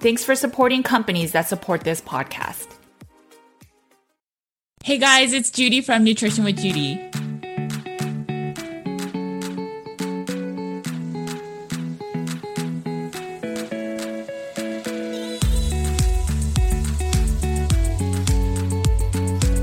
Thanks for supporting companies that support this podcast. Hey guys, it's Judy from Nutrition with Judy.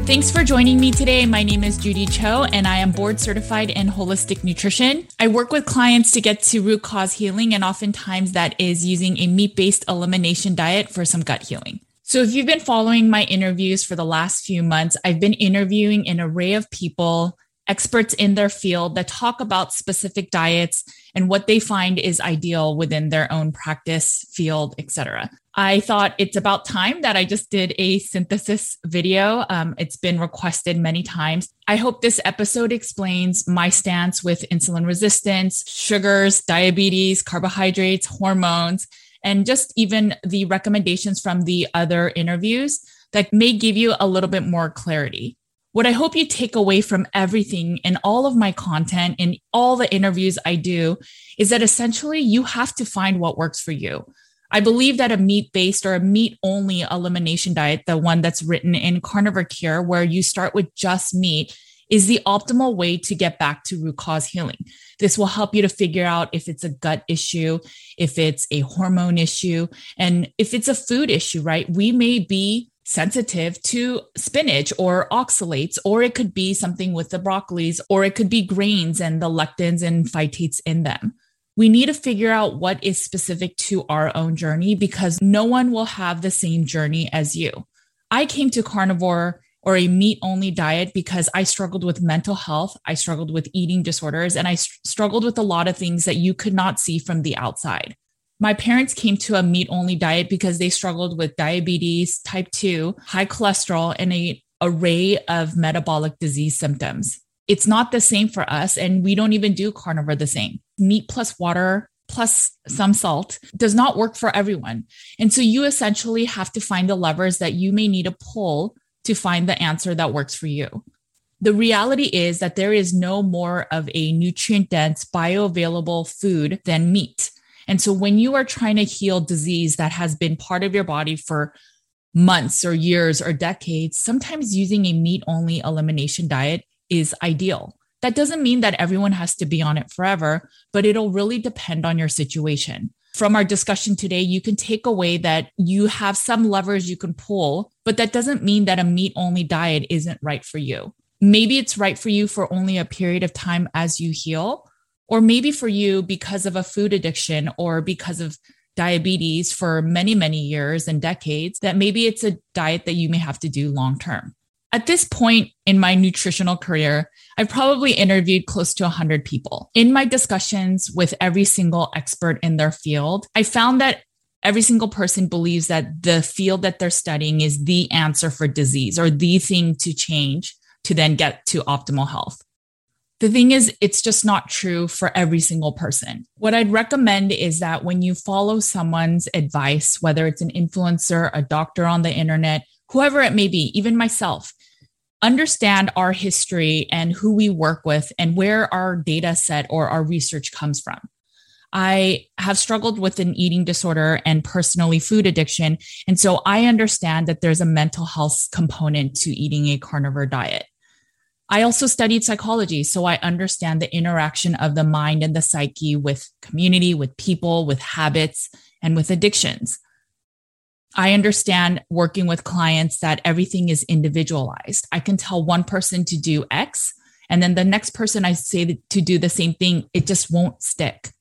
Thanks for joining me today. My name is Judy Cho, and I am board certified in holistic nutrition. I work with clients to get to root cause healing, and oftentimes that is using a meat based elimination diet for some gut healing. So, if you've been following my interviews for the last few months, I've been interviewing an array of people, experts in their field that talk about specific diets and what they find is ideal within their own practice, field, etc. I thought it's about time that I just did a synthesis video. Um, it's been requested many times. I hope this episode explains my stance with insulin resistance, sugars, diabetes, carbohydrates, hormones, and just even the recommendations from the other interviews that may give you a little bit more clarity. What I hope you take away from everything in all of my content in all the interviews I do is that essentially you have to find what works for you. I believe that a meat based or a meat only elimination diet, the one that's written in Carnivore Cure, where you start with just meat, is the optimal way to get back to root cause healing. This will help you to figure out if it's a gut issue, if it's a hormone issue, and if it's a food issue, right? We may be sensitive to spinach or oxalates, or it could be something with the broccolis, or it could be grains and the lectins and phytates in them we need to figure out what is specific to our own journey because no one will have the same journey as you. I came to carnivore or a meat only diet because I struggled with mental health. I struggled with eating disorders and I struggled with a lot of things that you could not see from the outside. My parents came to a meat only diet because they struggled with diabetes, type 2, high cholesterol, and a array of metabolic disease symptoms. It's not the same for us, and we don't even do carnivore the same. Meat plus water plus some salt does not work for everyone. And so you essentially have to find the levers that you may need to pull to find the answer that works for you. The reality is that there is no more of a nutrient dense, bioavailable food than meat. And so when you are trying to heal disease that has been part of your body for months or years or decades, sometimes using a meat only elimination diet is ideal. That doesn't mean that everyone has to be on it forever, but it'll really depend on your situation. From our discussion today, you can take away that you have some levers you can pull, but that doesn't mean that a meat only diet isn't right for you. Maybe it's right for you for only a period of time as you heal, or maybe for you because of a food addiction or because of diabetes for many, many years and decades, that maybe it's a diet that you may have to do long term. At this point in my nutritional career, I've probably interviewed close to 100 people. In my discussions with every single expert in their field, I found that every single person believes that the field that they're studying is the answer for disease or the thing to change to then get to optimal health. The thing is, it's just not true for every single person. What I'd recommend is that when you follow someone's advice, whether it's an influencer, a doctor on the internet, whoever it may be, even myself, understand our history and who we work with and where our data set or our research comes from. I have struggled with an eating disorder and personally food addiction. And so I understand that there's a mental health component to eating a carnivore diet. I also studied psychology, so I understand the interaction of the mind and the psyche with community, with people, with habits, and with addictions. I understand working with clients that everything is individualized. I can tell one person to do X, and then the next person I say to do the same thing, it just won't stick.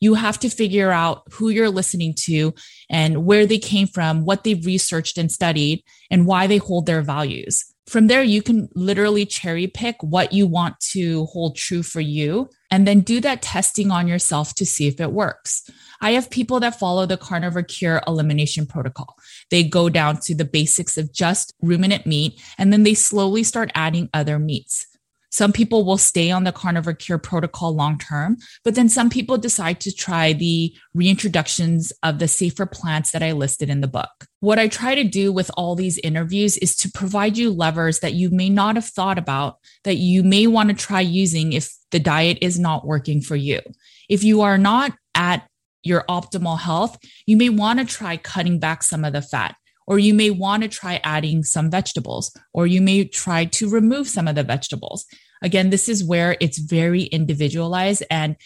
You have to figure out who you're listening to and where they came from, what they've researched and studied, and why they hold their values. From there, you can literally cherry pick what you want to hold true for you and then do that testing on yourself to see if it works. I have people that follow the carnivore cure elimination protocol. They go down to the basics of just ruminant meat and then they slowly start adding other meats. Some people will stay on the carnivore cure protocol long term, but then some people decide to try the reintroductions of the safer plants that I listed in the book. What I try to do with all these interviews is to provide you levers that you may not have thought about that you may want to try using if the diet is not working for you. If you are not at your optimal health, you may want to try cutting back some of the fat or you may want to try adding some vegetables, or you may try to remove some of the vegetables. Again, this is where it's very individualized. And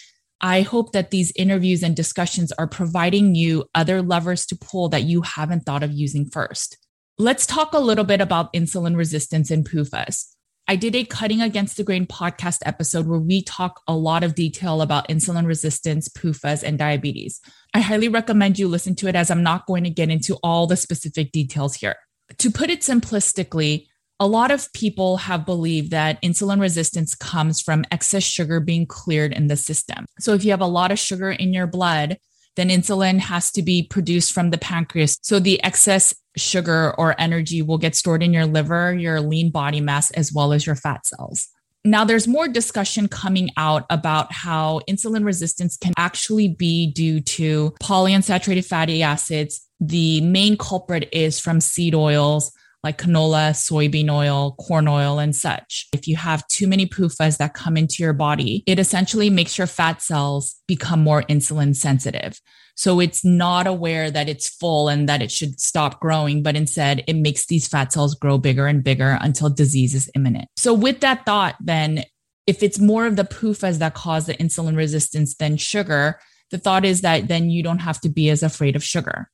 I hope that these interviews and discussions are providing you other levers to pull that you haven't thought of using first. Let's talk a little bit about insulin resistance and PUFAs. I did a cutting against the grain podcast episode where we talk a lot of detail about insulin resistance, PUFAs, and diabetes. I highly recommend you listen to it as I'm not going to get into all the specific details here. To put it simplistically, a lot of people have believed that insulin resistance comes from excess sugar being cleared in the system. So if you have a lot of sugar in your blood, then insulin has to be produced from the pancreas. So the excess sugar or energy will get stored in your liver, your lean body mass, as well as your fat cells. Now, there's more discussion coming out about how insulin resistance can actually be due to polyunsaturated fatty acids. The main culprit is from seed oils, like canola, soybean oil, corn oil, and such. If you have too many PUFAs that come into your body, it essentially makes your fat cells become more insulin sensitive. So it's not aware that it's full and that it should stop growing, but instead it makes these fat cells grow bigger and bigger until disease is imminent. So with that thought, then if it's more of the PUFAs that cause the insulin resistance than sugar, the thought is that then you don't have to be as afraid of sugar.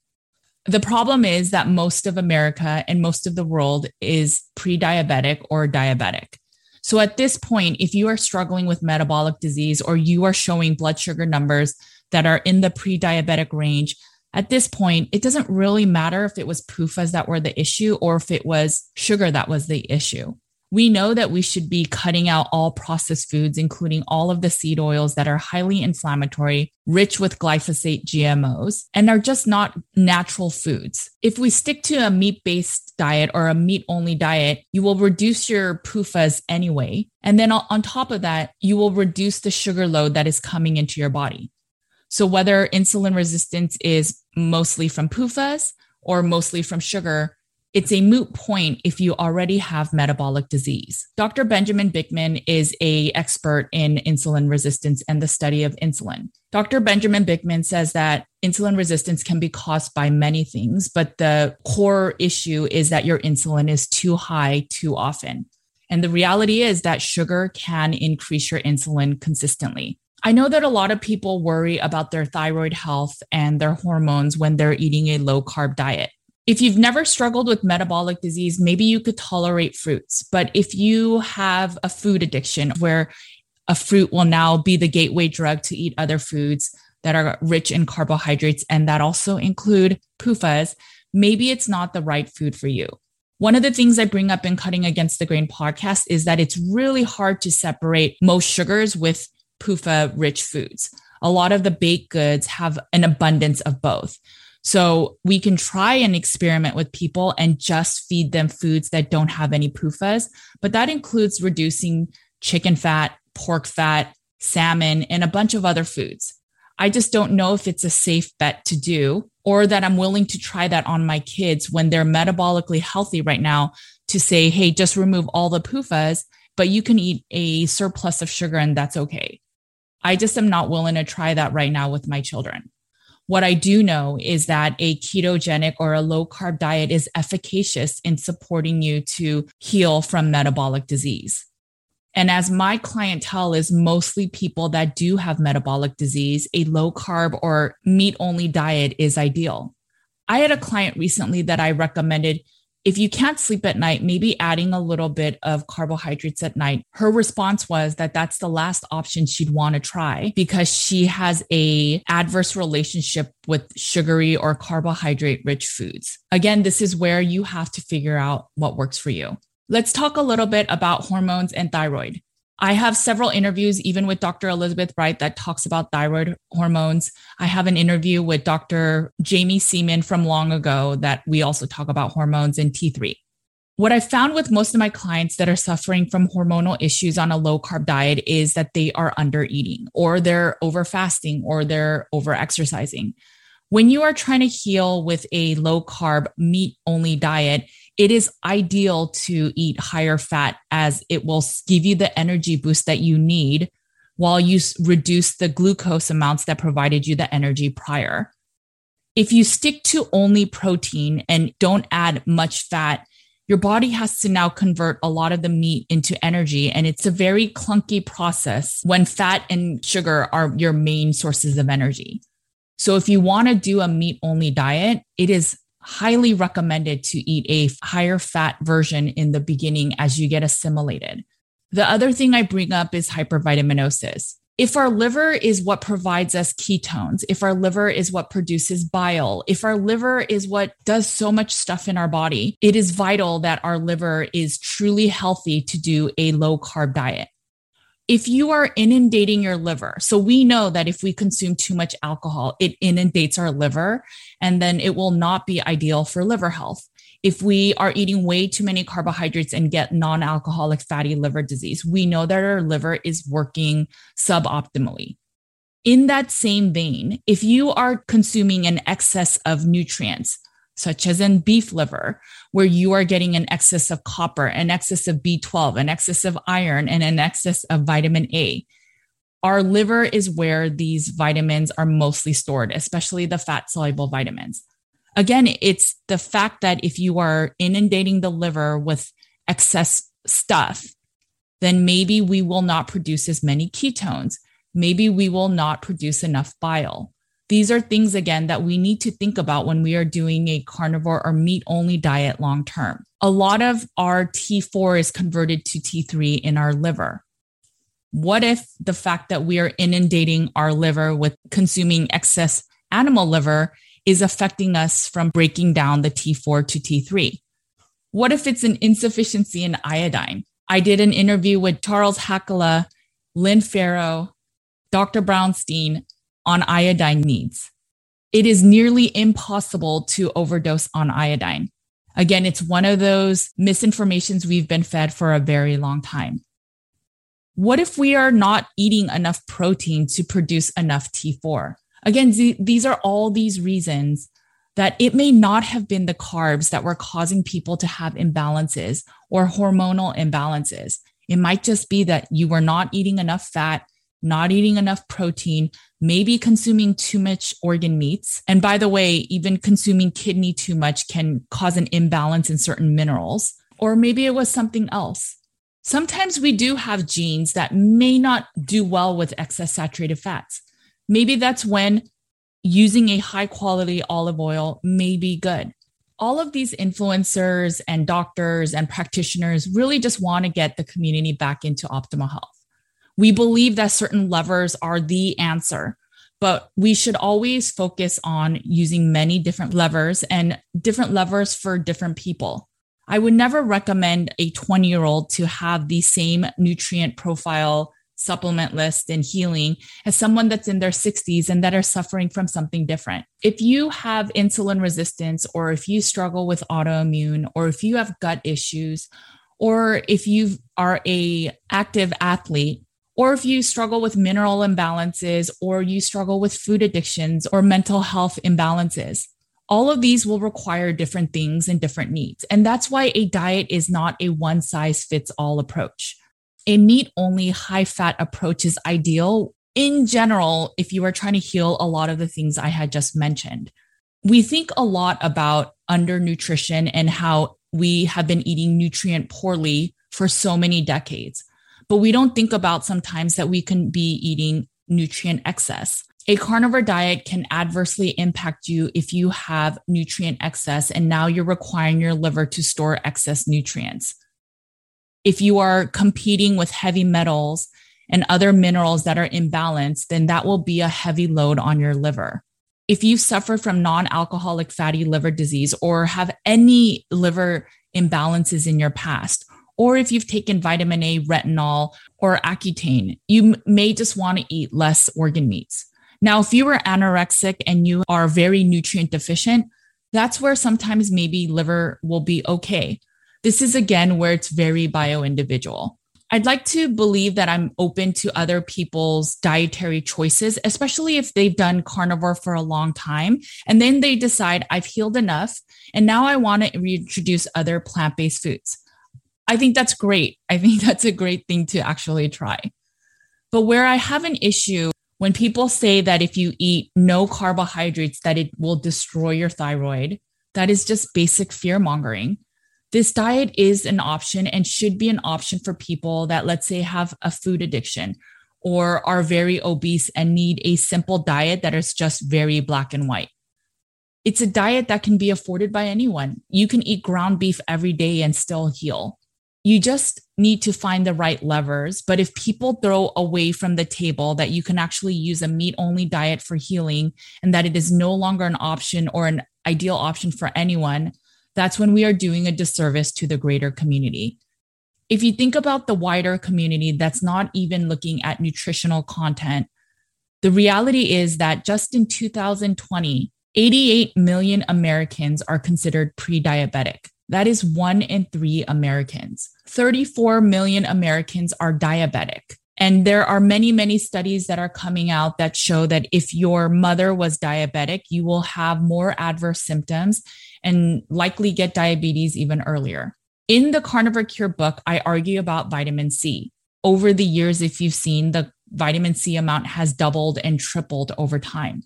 The problem is that most of America and most of the world is pre diabetic or diabetic. So at this point, if you are struggling with metabolic disease or you are showing blood sugar numbers that are in the pre diabetic range, at this point, it doesn't really matter if it was PUFAs that were the issue or if it was sugar that was the issue we know that we should be cutting out all processed foods, including all of the seed oils that are highly inflammatory, rich with glyphosate GMOs, and are just not natural foods. If we stick to a meat based diet or a meat only diet, you will reduce your PUFAs anyway. And then on top of that, you will reduce the sugar load that is coming into your body. So whether insulin resistance is mostly from PUFAs or mostly from sugar, it's a moot point if you already have metabolic disease. Dr. Benjamin Bikman is a expert in insulin resistance and the study of insulin. Dr. Benjamin Bikman says that insulin resistance can be caused by many things, but the core issue is that your insulin is too high too often. And the reality is that sugar can increase your insulin consistently. I know that a lot of people worry about their thyroid health and their hormones when they're eating a low carb diet if you've never struggled with metabolic disease, maybe you could tolerate fruits. But if you have a food addiction where a fruit will now be the gateway drug to eat other foods that are rich in carbohydrates and that also include PUFAs, maybe it's not the right food for you. One of the things I bring up in Cutting Against the Grain podcast is that it's really hard to separate most sugars with PUFA rich foods. A lot of the baked goods have an abundance of both. So we can try and experiment with people and just feed them foods that don't have any PUFAs, but that includes reducing chicken fat, pork fat, salmon, and a bunch of other foods. I just don't know if it's a safe bet to do or that I'm willing to try that on my kids when they're metabolically healthy right now to say, hey, just remove all the PUFAs, but you can eat a surplus of sugar and that's okay. I just am not willing to try that right now with my children. What I do know is that a ketogenic or a low carb diet is efficacious in supporting you to heal from metabolic disease. And as my clientele is mostly people that do have metabolic disease, a low carb or meat only diet is ideal. I had a client recently that I recommended if you can't sleep at night, maybe adding a little bit of carbohydrates at night. Her response was that that's the last option she'd want to try because she has a adverse relationship with sugary or carbohydrate rich foods. Again, this is where you have to figure out what works for you. Let's talk a little bit about hormones and thyroid. I have several interviews, even with Dr. Elizabeth Bright, that talks about thyroid hormones. I have an interview with Dr. Jaime Seeman from long ago that we also talk about hormones and T3. What I found with most of my clients that are suffering from hormonal issues on a low carb diet is that they are under eating or they're over fasting or they're over exercising. When you are trying to heal with a low carb meat only diet, it is ideal to eat higher fat as it will give you the energy boost that you need while you reduce the glucose amounts that provided you the energy prior. If you stick to only protein and don't add much fat, your body has to now convert a lot of the meat into energy. And it's a very clunky process when fat and sugar are your main sources of energy. So if you want to do a meat only diet, it is highly recommended to eat a higher fat version in the beginning as you get assimilated. The other thing I bring up is hypervitaminosis. If our liver is what provides us ketones, if our liver is what produces bile, if our liver is what does so much stuff in our body, it is vital that our liver is truly healthy to do a low carb diet if you are inundating your liver, so we know that if we consume too much alcohol, it inundates our liver and then it will not be ideal for liver health. If we are eating way too many carbohydrates and get non alcoholic fatty liver disease, we know that our liver is working suboptimally. In that same vein, if you are consuming an excess of nutrients, such as in beef liver, where you are getting an excess of copper, an excess of B12, an excess of iron, and an excess of vitamin A. Our liver is where these vitamins are mostly stored, especially the fat soluble vitamins. Again, it's the fact that if you are inundating the liver with excess stuff, then maybe we will not produce as many ketones. Maybe we will not produce enough bile. These are things, again, that we need to think about when we are doing a carnivore or meat only diet long term. A lot of our T4 is converted to T3 in our liver. What if the fact that we are inundating our liver with consuming excess animal liver is affecting us from breaking down the T4 to T3? What if it's an insufficiency in iodine? I did an interview with Charles Hakala, Lynne Farrow, Dr. Brownstein, on iodine needs. It is nearly impossible to overdose on iodine. Again, it's one of those misinformations we've been fed for a very long time. What if we are not eating enough protein to produce enough T4? Again, these are all these reasons that it may not have been the carbs that were causing people to have imbalances or hormonal imbalances. It might just be that you were not eating enough fat not eating enough protein, maybe consuming too much organ meats. And by the way, even consuming kidney too much can cause an imbalance in certain minerals, or maybe it was something else. Sometimes we do have genes that may not do well with excess saturated fats. Maybe that's when using a high quality olive oil may be good. All of these influencers and doctors and practitioners really just want to get the community back into optimal health. We believe that certain levers are the answer, but we should always focus on using many different levers and different levers for different people. I would never recommend a 20 year old to have the same nutrient profile supplement list and healing as someone that's in their 60s and that are suffering from something different. If you have insulin resistance or if you struggle with autoimmune or if you have gut issues or if you are a active athlete, or if you struggle with mineral imbalances or you struggle with food addictions or mental health imbalances. All of these will require different things and different needs. And that's why a diet is not a one size fits all approach. A meat only high fat approach is ideal in general if you are trying to heal a lot of the things I had just mentioned. We think a lot about undernutrition and how we have been eating nutrient poorly for so many decades. But we don't think about sometimes that we can be eating nutrient excess. A carnivore diet can adversely impact you if you have nutrient excess and now you're requiring your liver to store excess nutrients. If you are competing with heavy metals and other minerals that are imbalanced, then that will be a heavy load on your liver. If you suffer from non alcoholic fatty liver disease or have any liver imbalances in your past, or if you've taken vitamin A, retinol, or Accutane, you may just want to eat less organ meats. Now, if you are anorexic and you are very nutrient deficient, that's where sometimes maybe liver will be okay. This is again where it's very bio individual. I'd like to believe that I'm open to other people's dietary choices, especially if they've done carnivore for a long time and then they decide I've healed enough and now I want to reintroduce other plant based foods. I think that's great. I think that's a great thing to actually try. But where I have an issue when people say that if you eat no carbohydrates that it will destroy your thyroid, that is just basic fear mongering. This diet is an option and should be an option for people that let's say have a food addiction or are very obese and need a simple diet that is just very black and white. It's a diet that can be afforded by anyone. You can eat ground beef every day and still heal you just need to find the right levers. But if people throw away from the table that you can actually use a meat only diet for healing and that it is no longer an option or an ideal option for anyone, that's when we are doing a disservice to the greater community. If you think about the wider community that's not even looking at nutritional content, the reality is that just in 2020, 88 million Americans are considered pre diabetic. That is one in three Americans. 34 million Americans are diabetic. And there are many, many studies that are coming out that show that if your mother was diabetic, you will have more adverse symptoms and likely get diabetes even earlier. In the Carnivore Cure book, I argue about vitamin C. Over the years, if you've seen, the vitamin C amount has doubled and tripled over time.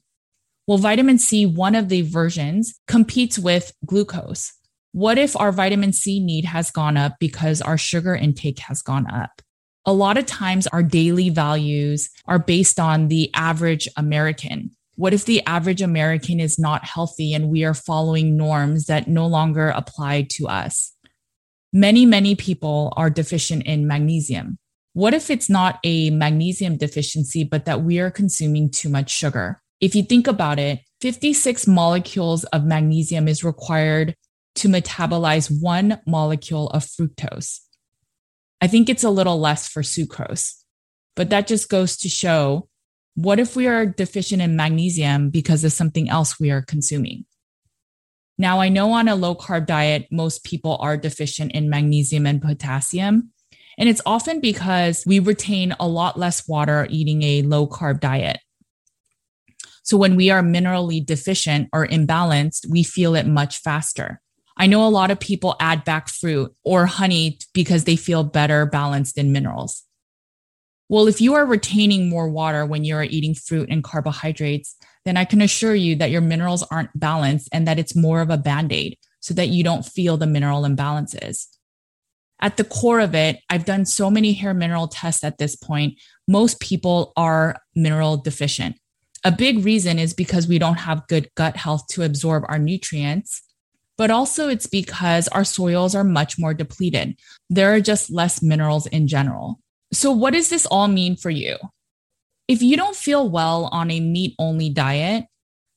Well, vitamin C, one of the versions, competes with glucose. What if our vitamin C need has gone up because our sugar intake has gone up? A lot of times our daily values are based on the average American. What if the average American is not healthy and we are following norms that no longer apply to us? Many, many people are deficient in magnesium. What if it's not a magnesium deficiency, but that we are consuming too much sugar? If you think about it, 56 molecules of magnesium is required to metabolize one molecule of fructose. I think it's a little less for sucrose, but that just goes to show what if we are deficient in magnesium because of something else we are consuming? Now, I know on a low carb diet, most people are deficient in magnesium and potassium. And it's often because we retain a lot less water eating a low carb diet. So when we are minerally deficient or imbalanced, we feel it much faster. I know a lot of people add back fruit or honey because they feel better balanced in minerals. Well, if you are retaining more water when you are eating fruit and carbohydrates, then I can assure you that your minerals aren't balanced and that it's more of a band aid so that you don't feel the mineral imbalances. At the core of it, I've done so many hair mineral tests at this point. Most people are mineral deficient. A big reason is because we don't have good gut health to absorb our nutrients but also it's because our soils are much more depleted. There are just less minerals in general. So, what does this all mean for you? If you don't feel well on a meat only diet,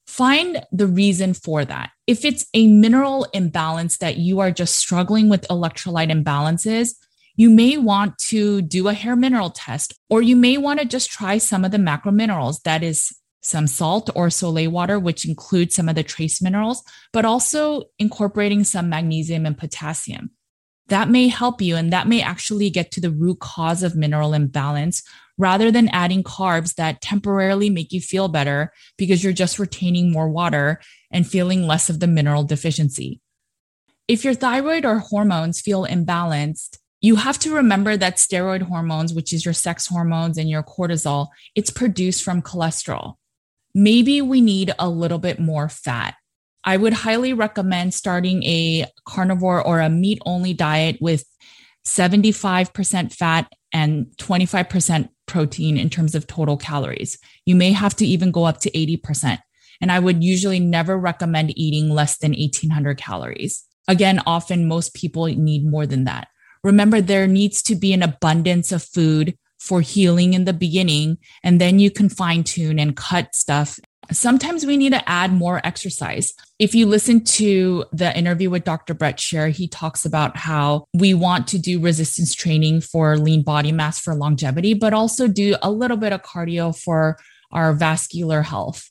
find the reason for that. If it's a mineral imbalance that you are just struggling with electrolyte imbalances, you may want to do a hair mineral test, or you may want to just try some of the macro minerals. That is some salt or sole water, which includes some of the trace minerals, but also incorporating some magnesium and potassium. That may help you, and that may actually get to the root cause of mineral imbalance rather than adding carbs that temporarily make you feel better because you're just retaining more water and feeling less of the mineral deficiency. If your thyroid or hormones feel imbalanced, you have to remember that steroid hormones, which is your sex hormones and your cortisol, it's produced from cholesterol. Maybe we need a little bit more fat. I would highly recommend starting a carnivore or a meat only diet with 75% fat and 25% protein in terms of total calories. You may have to even go up to 80%. And I would usually never recommend eating less than 1800 calories. Again, often most people need more than that. Remember, there needs to be an abundance of food for healing in the beginning, and then you can fine tune and cut stuff Sometimes we need to add more exercise. If you listen to the interview with Dr. Brett Scher, he talks about how we want to do resistance training for lean body mass for longevity, but also do a little bit of cardio for our vascular health.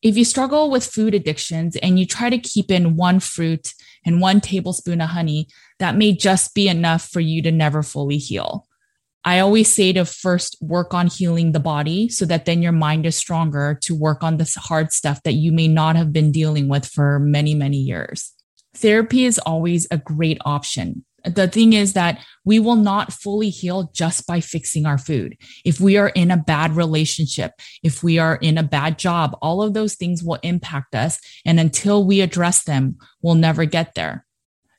If you struggle with food addictions and you try to keep in one fruit and one tablespoon of honey, that may just be enough for you to never fully heal. I always say to first work on healing the body so that then your mind is stronger to work on this hard stuff that you may not have been dealing with for many, many years. Therapy is always a great option. The thing is that we will not fully heal just by fixing our food. If we are in a bad relationship, if we are in a bad job, all of those things will impact us. And until we address them, we'll never get there.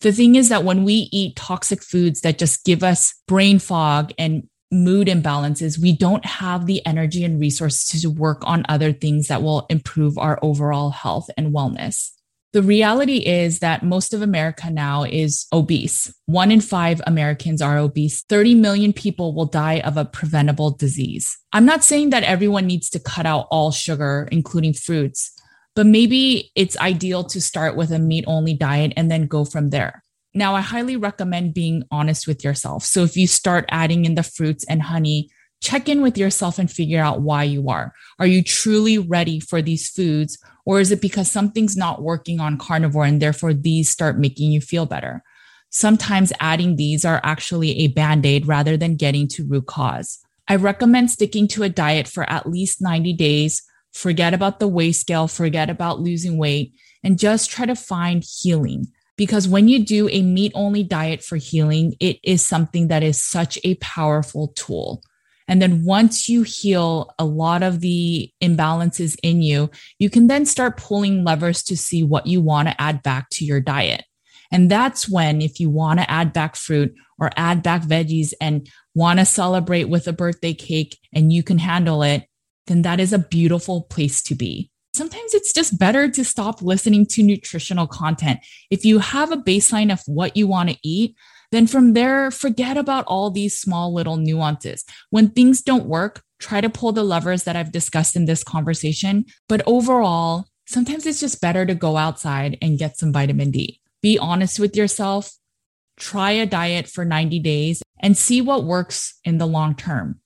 The thing is that when we eat toxic foods that just give us brain fog and mood imbalances, we don't have the energy and resources to work on other things that will improve our overall health and wellness. The reality is that most of America now is obese. One in five Americans are obese. 30 million people will die of a preventable disease. I'm not saying that everyone needs to cut out all sugar, including fruits, but maybe it's ideal to start with a meat only diet and then go from there. Now, I highly recommend being honest with yourself. So if you start adding in the fruits and honey, check in with yourself and figure out why you are. Are you truly ready for these foods? Or is it because something's not working on carnivore and therefore these start making you feel better? Sometimes adding these are actually a band aid rather than getting to root cause. I recommend sticking to a diet for at least 90 days forget about the weight scale, forget about losing weight, and just try to find healing. Because when you do a meat only diet for healing, it is something that is such a powerful tool. And then once you heal a lot of the imbalances in you, you can then start pulling levers to see what you want to add back to your diet. And that's when, if you want to add back fruit or add back veggies and want to celebrate with a birthday cake and you can handle it, then that is a beautiful place to be. Sometimes it's just better to stop listening to nutritional content. If you have a baseline of what you want to eat, then from there, forget about all these small little nuances. When things don't work, try to pull the levers that I've discussed in this conversation. But overall, sometimes it's just better to go outside and get some vitamin D. Be honest with yourself, try a diet for 90 days and see what works in the long term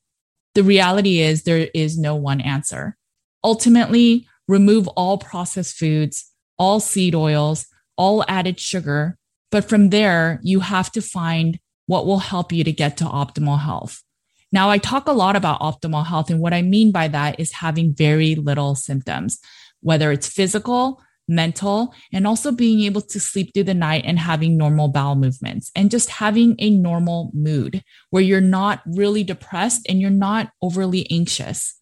the reality is there is no one answer. Ultimately, remove all processed foods, all seed oils, all added sugar. But from there, you have to find what will help you to get to optimal health. Now, I talk a lot about optimal health. And what I mean by that is having very little symptoms, whether it's physical, mental, and also being able to sleep through the night and having normal bowel movements and just having a normal mood where you're not really depressed and you're not overly anxious.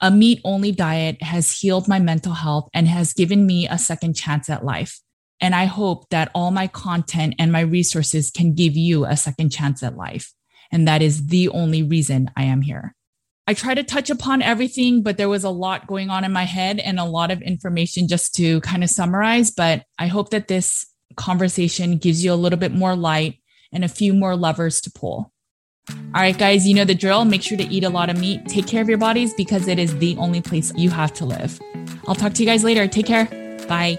A meat only diet has healed my mental health and has given me a second chance at life. And I hope that all my content and my resources can give you a second chance at life. And that is the only reason I am here. I try to touch upon everything, but there was a lot going on in my head and a lot of information just to kind of summarize. But I hope that this conversation gives you a little bit more light and a few more levers to pull. All right, guys, you know the drill. Make sure to eat a lot of meat. Take care of your bodies because it is the only place you have to live. I'll talk to you guys later. Take care. Bye.